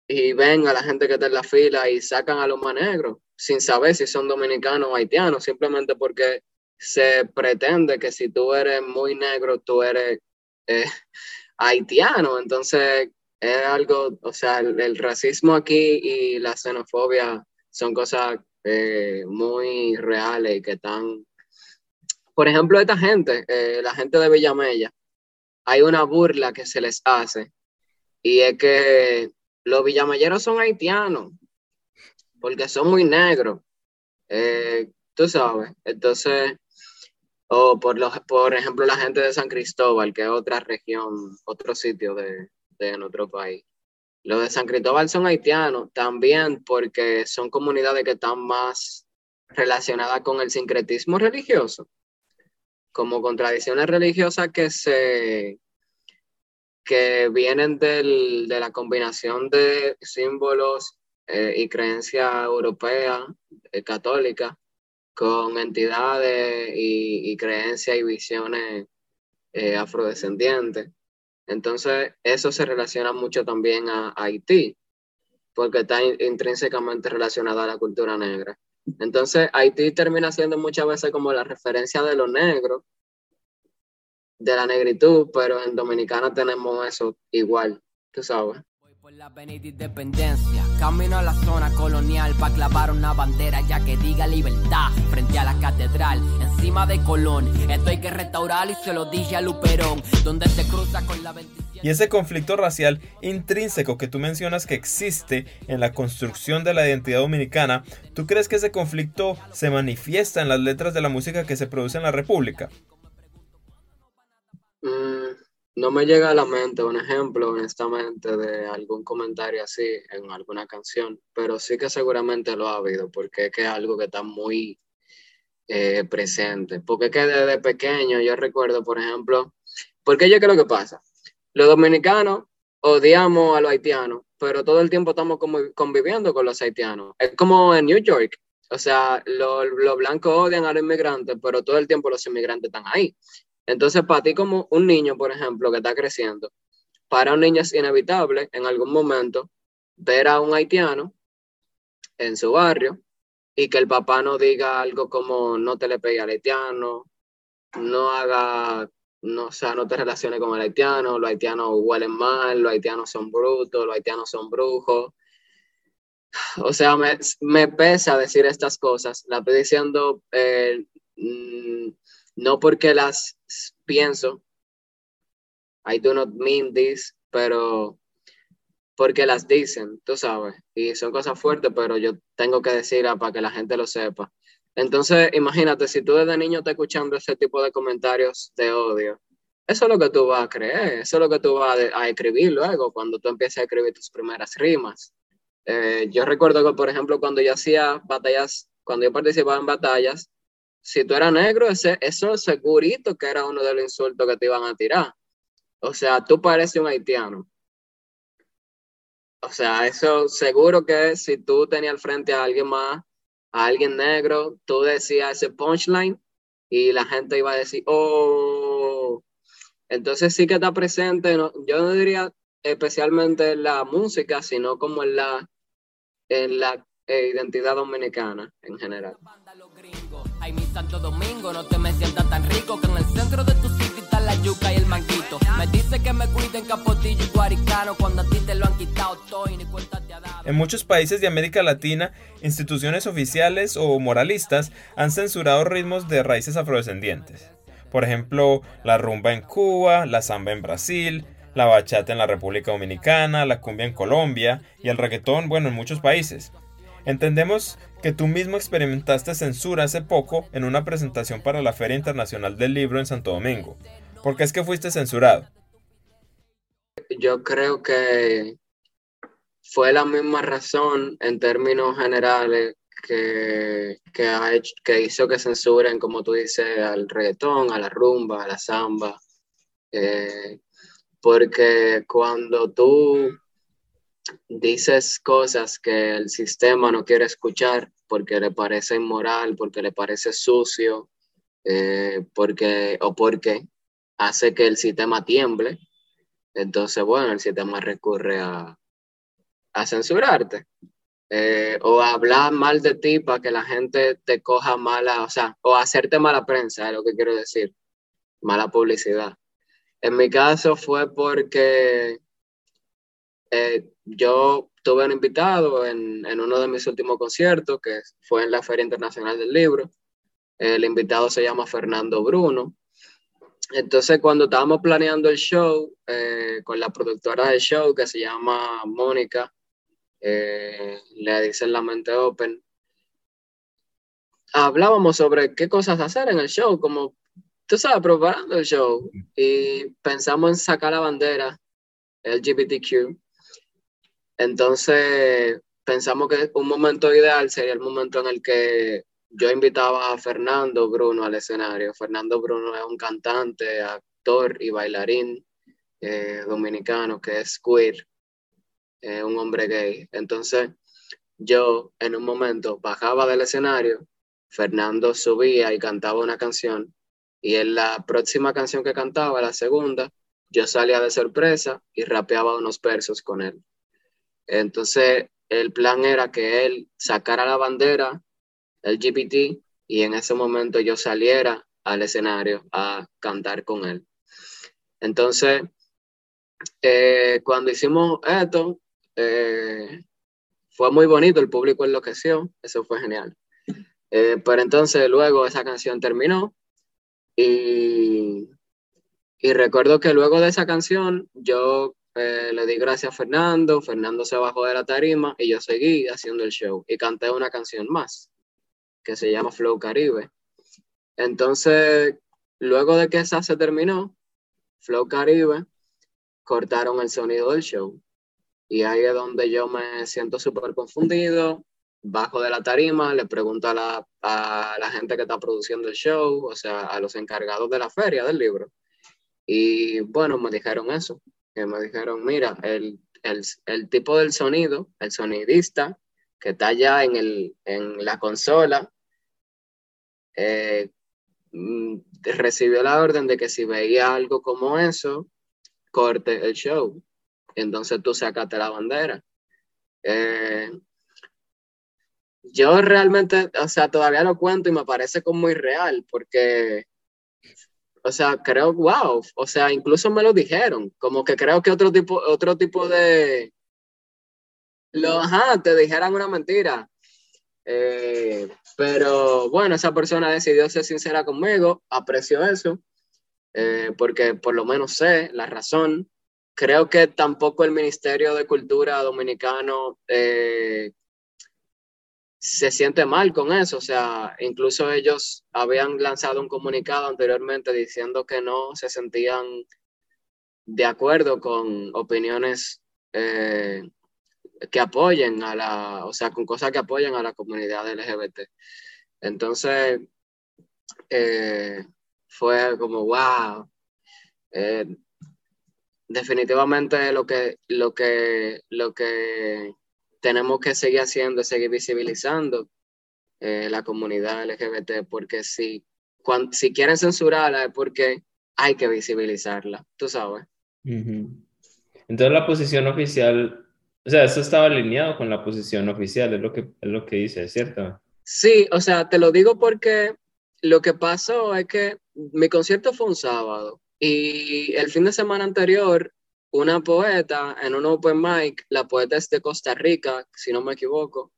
y ven a la gente que está en la fila y sacan a los más negros, sin saber si son dominicanos o haitianos, simplemente porque se pretende que si tú eres muy negro, tú eres eh, haitiano. Entonces, es algo, o sea, el, racismo aquí y la xenofobia son cosas eh, muy reales y que están... Por ejemplo, esta gente, eh, la gente de Villamella, hay una burla que se les hace y es que los villamelleros son haitianos porque son muy negros. Eh, tú sabes, entonces, o por, los, por ejemplo la gente de San Cristóbal, que es otra región, otro sitio de, de nuestro país. Los de San Cristóbal son haitianos también porque son comunidades que están más relacionadas con el sincretismo religioso, como con tradiciones religiosas que se que vienen del, de la combinación de símbolos eh, y creencia europea, eh, católica, con entidades y, y creencias y visiones eh, afrodescendientes. Entonces, eso se relaciona mucho también a, Haití, porque está intrínsecamente relacionada a la cultura negra. Entonces, Haití termina siendo muchas veces como la referencia de lo negro, de la negritud, pero en Dominicana tenemos eso igual, tú sabes. Por la avenida Independencia, camino a la zona colonial para clavar una bandera ya que diga libertad frente a la catedral, encima de Colón. Esto hay que restaurar y se lo dije a Luperón, donde se cruza con la 27. Y ese conflicto racial intrínseco que tú mencionas que existe en la construcción de la identidad dominicana, ¿tú crees que ese conflicto se manifiesta en las letras de la música que se produce en la República? No me llega a la mente un ejemplo, honestamente, de algún comentario así en alguna canción, pero sí que seguramente lo ha habido, porque es que es algo que está muy eh, presente. Porque es que desde pequeño yo recuerdo, por ejemplo, porque yo creo que pasa. Los dominicanos odiamos a los haitianos, pero todo el tiempo estamos conviviendo con los haitianos. Es como en New York. O sea, los, los blancos odian a los inmigrantes, pero todo el tiempo los inmigrantes están ahí. Entonces, para ti como un niño, por ejemplo, que está creciendo, para un niño es inevitable en algún momento ver a un haitiano en su barrio y que el papá no diga algo como no te le pegue al haitiano, no haga, no, o sea, no te relaciones con el haitiano, los haitianos huelen mal, los haitianos son brutos, los haitianos son brujos. O sea, me, me pesa decir estas cosas. La estoy diciendo eh, mm, no porque las pienso, I do not mean this, pero porque las dicen, tú sabes, y son cosas fuertes, pero yo tengo que decirlas para que la gente lo sepa. Entonces, imagínate, si tú desde niño estás escuchando ese tipo de comentarios de odio, eso es lo que tú vas a creer, eso es lo que tú vas a, escribir luego, cuando tú empieces a escribir tus primeras rimas. Eh, yo recuerdo que, por ejemplo, cuando yo hacía batallas, cuando yo participaba en batallas, si tú eras negro, ese, eso segurito que era uno de los insultos que te iban a tirar. O sea, tú pareces un haitiano. O sea, eso seguro que si tú tenías al frente a alguien más, a alguien negro, tú decías ese punchline y la gente iba a decir, oh. Entonces sí que está presente, yo no diría especialmente en la música, sino como en la, en la eh, identidad dominicana en general. Ay, mi Santo Domingo, no te me sientas tan rico que en el centro de tu sitio está la y. En muchos países de América Latina, instituciones oficiales o moralistas han censurado ritmos de raíces afrodescendientes. Por ejemplo, la rumba en Cuba, la samba en Brasil, la bachata en la República Dominicana, la cumbia en Colombia y el reggaetón, bueno, en muchos países. Entendemos que tú mismo experimentaste censura hace poco en una presentación para la Feria Internacional del Libro en Santo Domingo. ¿Por qué es que fuiste censurado? Yo creo que fue la misma razón en términos generales que, que hizo que censuren, como tú dices, al reggaetón, a la rumba, a la samba. Eh, porque cuando tú dices cosas que el sistema no quiere escuchar porque le parece inmoral, porque le parece sucio, eh, porque, o porque hace que el sistema tiemble, entonces, bueno, el sistema recurre a, a censurarte. Eh, o hablar mal de ti para que la gente te coja mala, o sea, o hacerte mala prensa, es lo que quiero decir, mala publicidad. En mi caso fue porque eh, yo tuve un invitado en, en, uno de mis últimos conciertos, que fue en la Feria Internacional del Libro. El invitado se llama Fernando Bruno. Entonces, cuando estábamos planeando el show eh, con la productora del show, que se llama Mónica, eh, le dicen La Mente Open, hablábamos sobre qué cosas hacer en el show, como tú sabes, preparando el show, y pensamos en sacar la bandera LGBTQ entonces, pensamos que un momento ideal sería el momento en el que yo invitaba a Fernando Bruno al escenario. Fernando Bruno es un cantante, actor y bailarín eh, dominicano que es queer, un hombre gay. Entonces, yo en un momento bajaba del escenario, Fernando subía y cantaba una canción, y en la próxima canción que cantaba, la segunda, yo salía de sorpresa y rapeaba unos versos con él. Entonces, el plan era que él sacara la bandera LGBT y en ese momento yo saliera al escenario a cantar con él. Entonces, eh, cuando hicimos esto, eh, fue muy bonito, el público enloqueció, eso fue genial. Eh, pero entonces luego esa canción terminó y, y recuerdo que luego de esa canción yo eh, le di gracias a Fernando, Fernando se bajó de la tarima y yo seguí haciendo el show y canté una canción más que se llama Flow Caribe. Entonces, luego de que esa se terminó, Flow Caribe, cortaron el sonido del show. Y ahí es donde yo me siento súper confundido, bajo de la tarima, le pregunto a la, a la gente que está produciendo el show, o sea, a los encargados de la feria del libro. Y bueno, me dijeron eso, me dijeron, mira, el, tipo del sonido, el sonidista que está allá en, el, en la consola, eh, mm, recibió la orden de que si veía algo como eso, corte el show. Entonces tú sacaste la bandera. Eh, yo realmente, o sea, todavía lo cuento y me parece como muy real, porque o sea, creo, wow, o sea, incluso me lo dijeron, como que creo que otro tipo, otro tipo de, lo, ajá, te dijeran una mentira. Eh, pero bueno, esa persona decidió ser sincera conmigo, aprecio eso, eh, porque por lo menos sé la razón. Creo que tampoco el Ministerio de Cultura Dominicano eh, se siente mal con eso. O sea, incluso ellos habían lanzado un comunicado anteriormente diciendo que no se sentían de acuerdo con opiniones eh, que apoyen a la, o sea, con cosas que apoyen a la comunidad LGBT. Entonces, eh, fue como, wow. Eh, definitivamente lo que, lo que, lo que tenemos que seguir haciendo, seguir visibilizando eh, la comunidad LGBT, porque si, cuando, si quieren censurarla es porque hay que visibilizarla, tú sabes. Entonces la posición oficial, o sea, eso estaba alineado con la posición oficial, es lo que, es lo que dice, ¿cierto? Sí, o sea, te lo digo porque lo que pasó es que mi concierto fue un sábado y el fin de semana anterior una poeta en un open mic, la poeta es de Costa Rica, si no me equivoco,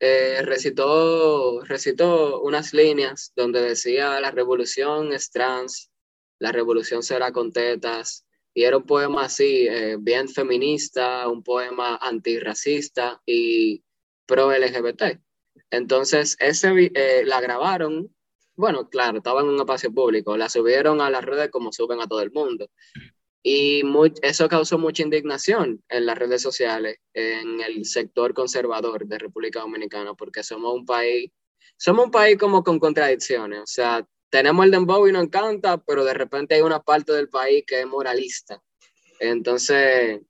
eh, recitó, recitó unas líneas donde decía la revolución es trans, la revolución será con tetas, y era un poema así, eh, bien feminista, un poema antirracista y pro LGBT. Entonces, ese, eh, la grabaron, bueno, claro, estaba en un espacio público, la subieron a las redes como suben a todo el mundo. Y eso causó mucha indignación en las redes sociales, en el sector conservador de República Dominicana, porque somos un país, somos un país como con contradicciones. O sea, tenemos el dembow y nos encanta, pero de repente hay una parte del país que es moralista. Entonces,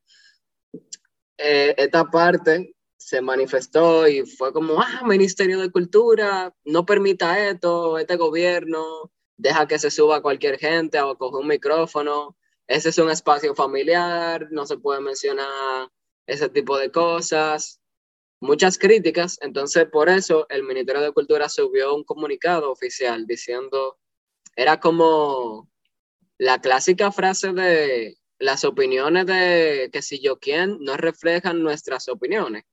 eh, esta parte se manifestó y fue como, ah, Ministerio de Cultura, no permita esto, este gobierno, deja que se suba cualquier gente o coge un micrófono, ese es un espacio familiar, no se puede mencionar ese tipo de cosas. Muchas críticas, entonces por eso el Ministerio de Cultura subió un comunicado oficial diciendo, era como la clásica frase de las opiniones de que si yo quién no reflejan nuestras opiniones.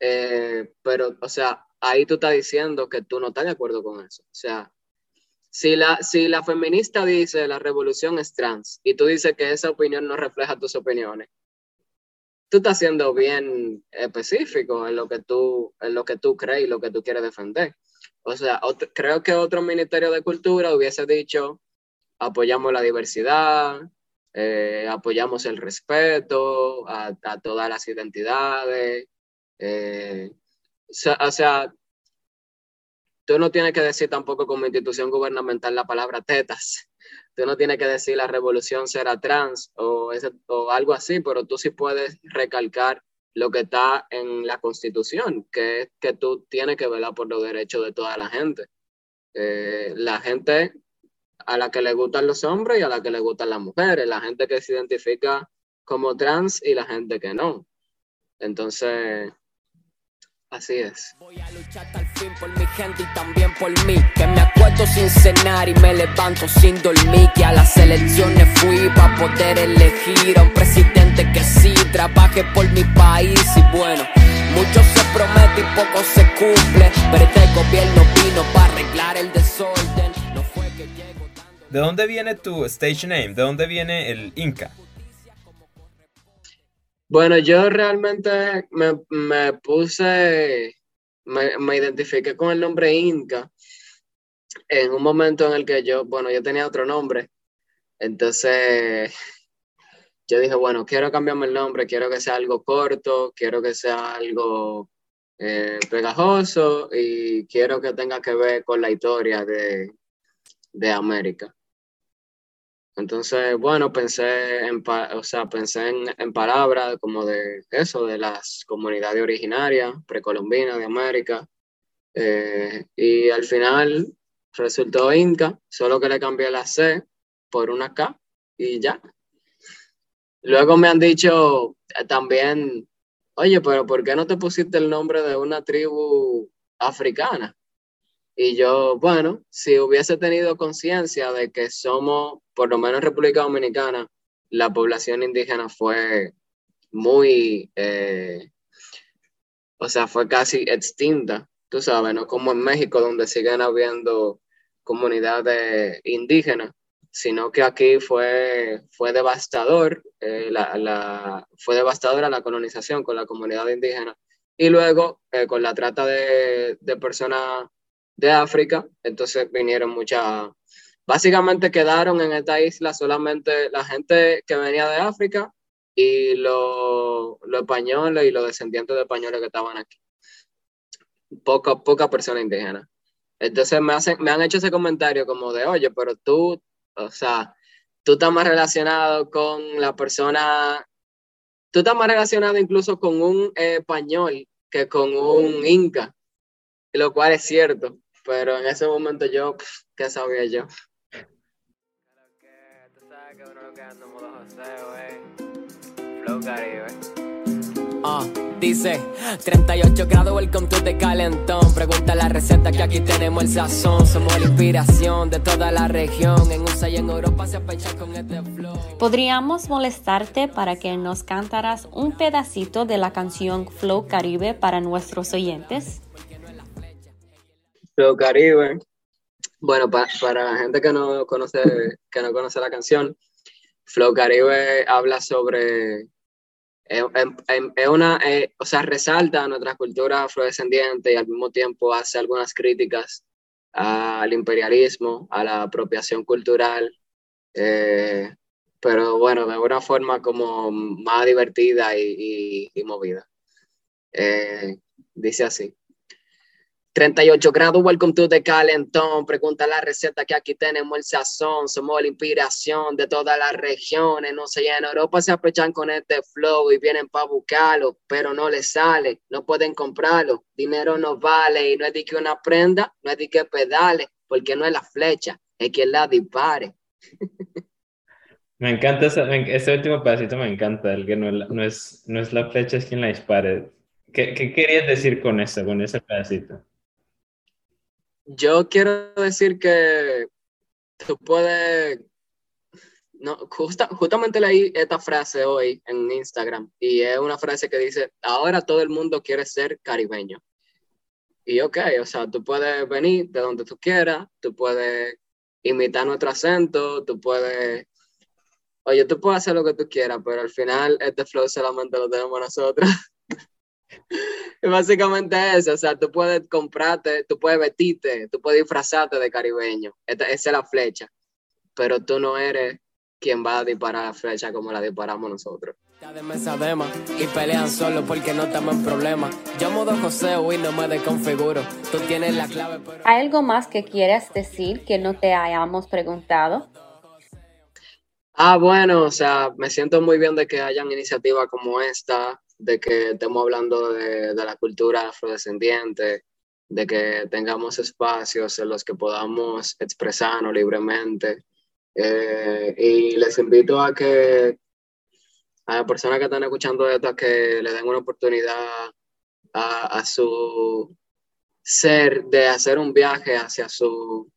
Eh, pero, o sea, ahí tú estás diciendo que tú no estás de acuerdo con eso. O sea, si la, si la feminista dice la revolución es trans y tú dices que esa opinión no refleja tus opiniones, tú estás siendo bien específico en lo que tú, en lo que tú crees y lo que tú quieres defender. O sea, creo que otro ministerio de cultura hubiese dicho, apoyamos la diversidad, eh, apoyamos el respeto a, todas las identidades. Eh, o, sea, tú no tienes que decir tampoco como institución gubernamental la palabra tetas. Tú no tienes que decir la revolución será trans o, algo así, pero tú sí puedes recalcar lo que está en la constitución, que es que tú tienes que velar por los derechos de toda la gente. Eh, la gente a la que le gustan los hombres y a la que le gustan las mujeres, la gente que se identifica como trans y la gente que no. Entonces, así es. Voy a luchar hasta el fin por mi gente y también por mí. Que me acuerdo sin cenar y me levanto sin dormir. Que a las elecciones fui para poder elegir a un presidente que sí trabaje por mi país. Y bueno, mucho se promete y poco se cumple. Pero este gobierno vino para arreglar el desorden. No fue que llego. ¿De dónde viene tu stage name? ¿De dónde viene el Inca? Bueno, yo realmente me, puse, me, me, identifiqué con el nombre Inca en un momento en el que yo, bueno, yo tenía otro nombre. Entonces, yo dije, bueno, quiero cambiarme el nombre, quiero que sea algo corto, quiero que sea algo eh, pegajoso y quiero que tenga que ver con la historia de, de América. Entonces, bueno, pensé en, o sea, pensé en, palabras como de eso, de las comunidades originarias precolombinas de América. Eh, y al final resultó Inca, solo que le cambié la C por una K y ya. Luego me han dicho también, oye, pero ¿por qué no te pusiste el nombre de una tribu africana? Y yo, bueno, si hubiese tenido conciencia de que somos, por lo menos en República Dominicana, la población indígena fue muy, eh, o sea, fue casi extinta, tú sabes, no como en México, donde siguen habiendo comunidades indígenas, sino que aquí fue, fue devastador, eh, la, fue devastadora la colonización con la comunidad indígena. Y luego, eh, con la trata de, de personas de África, entonces vinieron muchas, básicamente quedaron en esta isla solamente la gente que venía de África y los españoles y los descendientes de españoles que estaban aquí. Poca, poca persona indígena. Entonces me, hacen, me han hecho ese comentario como de, oye, pero tú, o sea, tú estás más relacionado con la persona, tú estás más relacionado incluso con un español que con un inca, lo cual es cierto. Pero en ese momento yo, ¿qué sabía yo? Ah, dice 38 grados, welcome to the calentón. Pregunta la receta que aquí tenemos el sazón. Somos la inspiración de toda la región. En USA y en Europa se apechan con este flow. ¿Podríamos molestarte para que nos cantaras un pedacito de la canción Flow Caribe para nuestros oyentes? Flow Caribe. Bueno, para la gente que no conoce, que no conoce la canción, Flow Caribe habla sobre es, una, o sea, resalta nuestra cultura afrodescendiente y al mismo tiempo hace algunas críticas al imperialismo, a la apropiación cultural, eh, pero bueno, de una forma como más divertida y, movida. Eh, dice así. 38 grados, welcome to the calentón. Pregunta la receta que aquí tenemos el sazón. Somos la inspiración de todas las regiones. No sé, en Europa se aprovechan con este flow y vienen para buscarlo, pero no les sale. No pueden comprarlo. Dinero no vale y no es de que una prenda, no es de que pedale, porque no es la flecha, es que la dispare. Me encanta ese, ese último pedacito, me encanta, el que no, no, es, no es la flecha, es quien la dispare. ¿Qué, ¿Qué querías decir con eso, con ese pedacito? Yo quiero decir que tú puedes, no, justa, justamente leí esta frase hoy en Instagram y es una frase que dice, ahora todo el mundo quiere ser caribeño. Y ok, o sea, tú puedes venir de donde tú quieras, tú puedes imitar nuestro acento, tú puedes Oye, tú puedes hacer lo que tú quieras, pero al final este flow solamente lo tenemos nosotros. y básicamente eso, o sea, tú puedes comprarte, tú puedes vestirte, tú puedes disfrazarte de caribeño. esa es la flecha. Pero tú no eres quien va a disparar la flecha como la disparamos nosotros. Y pelean solo porque no estamos en problema. Yo modo José y no me desconfiguro. Tú tienes la clave. ¿Hay algo más que quieras decir que no te hayamos preguntado? Ah, bueno, o sea, me siento muy bien de que hayan iniciativas como esta, de que estemos hablando de, la cultura afrodescendiente, de que tengamos espacios en los que podamos expresarnos libremente. Eh, y les invito a que a las personas que están escuchando esto, que le den una oportunidad a, a su ser de hacer un viaje hacia su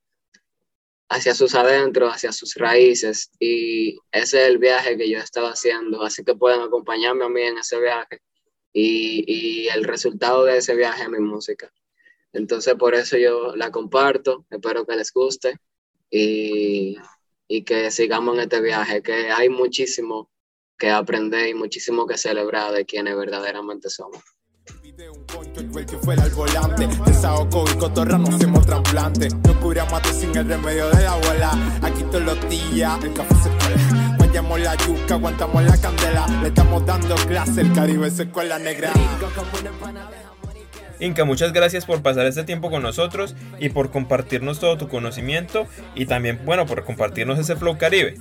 hacia sus adentros, hacia sus raíces. Y ese es el viaje que yo he estado haciendo. Así que pueden acompañarme a mí en ese viaje. Y, y el resultado de ese viaje es mi música. Entonces por eso yo la comparto. Espero que les guste. Y, y que sigamos en este viaje, que hay muchísimo que aprender y muchísimo que celebrar de quienes verdaderamente somos un concho, el que fuera al volante. Desahogo y cotorra no hacemos trasplante. No cura mate sin el remedio de la abuela. Aquí todos los días el café se cuela. Vayamos la yuca, aguantamos la candela. Le estamos dando clase, el Caribe se escuela negra. Inca, muchas gracias por pasar este tiempo con nosotros y por compartirnos todo tu conocimiento y también, bueno, por compartirnos ese flow caribe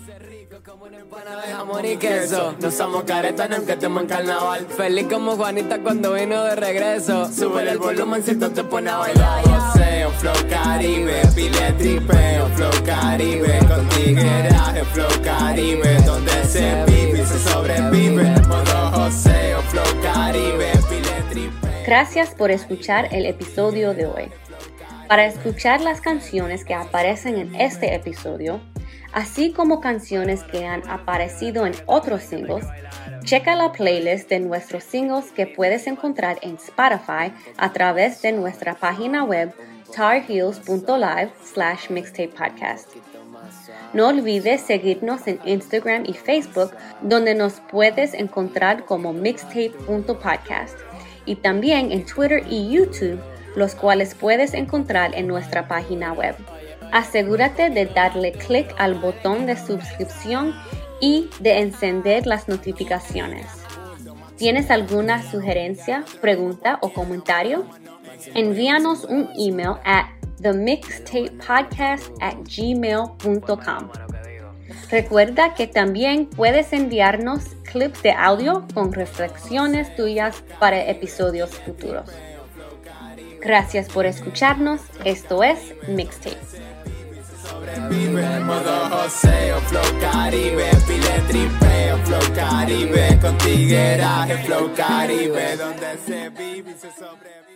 amor y queso. No somos caretas aunque estemos en carnaval. Feliz como Juanita cuando vino de regreso. Sube el volumen si te pone a bailar. Joseo, flow caribe, pile tripeo, flow caribe. Con tigueraje, flow caribe. Donde se vive y se sobrevive. Modo Joseo, flow caribe, pile tripeo. Gracias por escuchar el episodio de hoy. Para escuchar las canciones que aparecen en este episodio, así como canciones que han aparecido en otros singles, checa la playlist de nuestros singles que puedes encontrar en Spotify a través de nuestra página web tarheels.live slash mixtape podcast. No olvides seguirnos en Instagram y Facebook, donde nos puedes encontrar como mixtape.podcast, y también en Twitter y YouTube, los cuales puedes encontrar en nuestra página web. Asegúrate de darle clic al botón de suscripción y de encender las notificaciones. ¿Tienes alguna sugerencia, pregunta o comentario? Envíanos un email a themixtapepodcast at gmail.com. Recuerda que también puedes enviarnos clips de audio con reflexiones tuyas para episodios futuros. Gracias por escucharnos. Esto es Mixtapes sobrevive Modo joseo, flow caribe Pile tripeo, flow caribe Con tigueraje, flow caribe Donde se vive y se sobrevive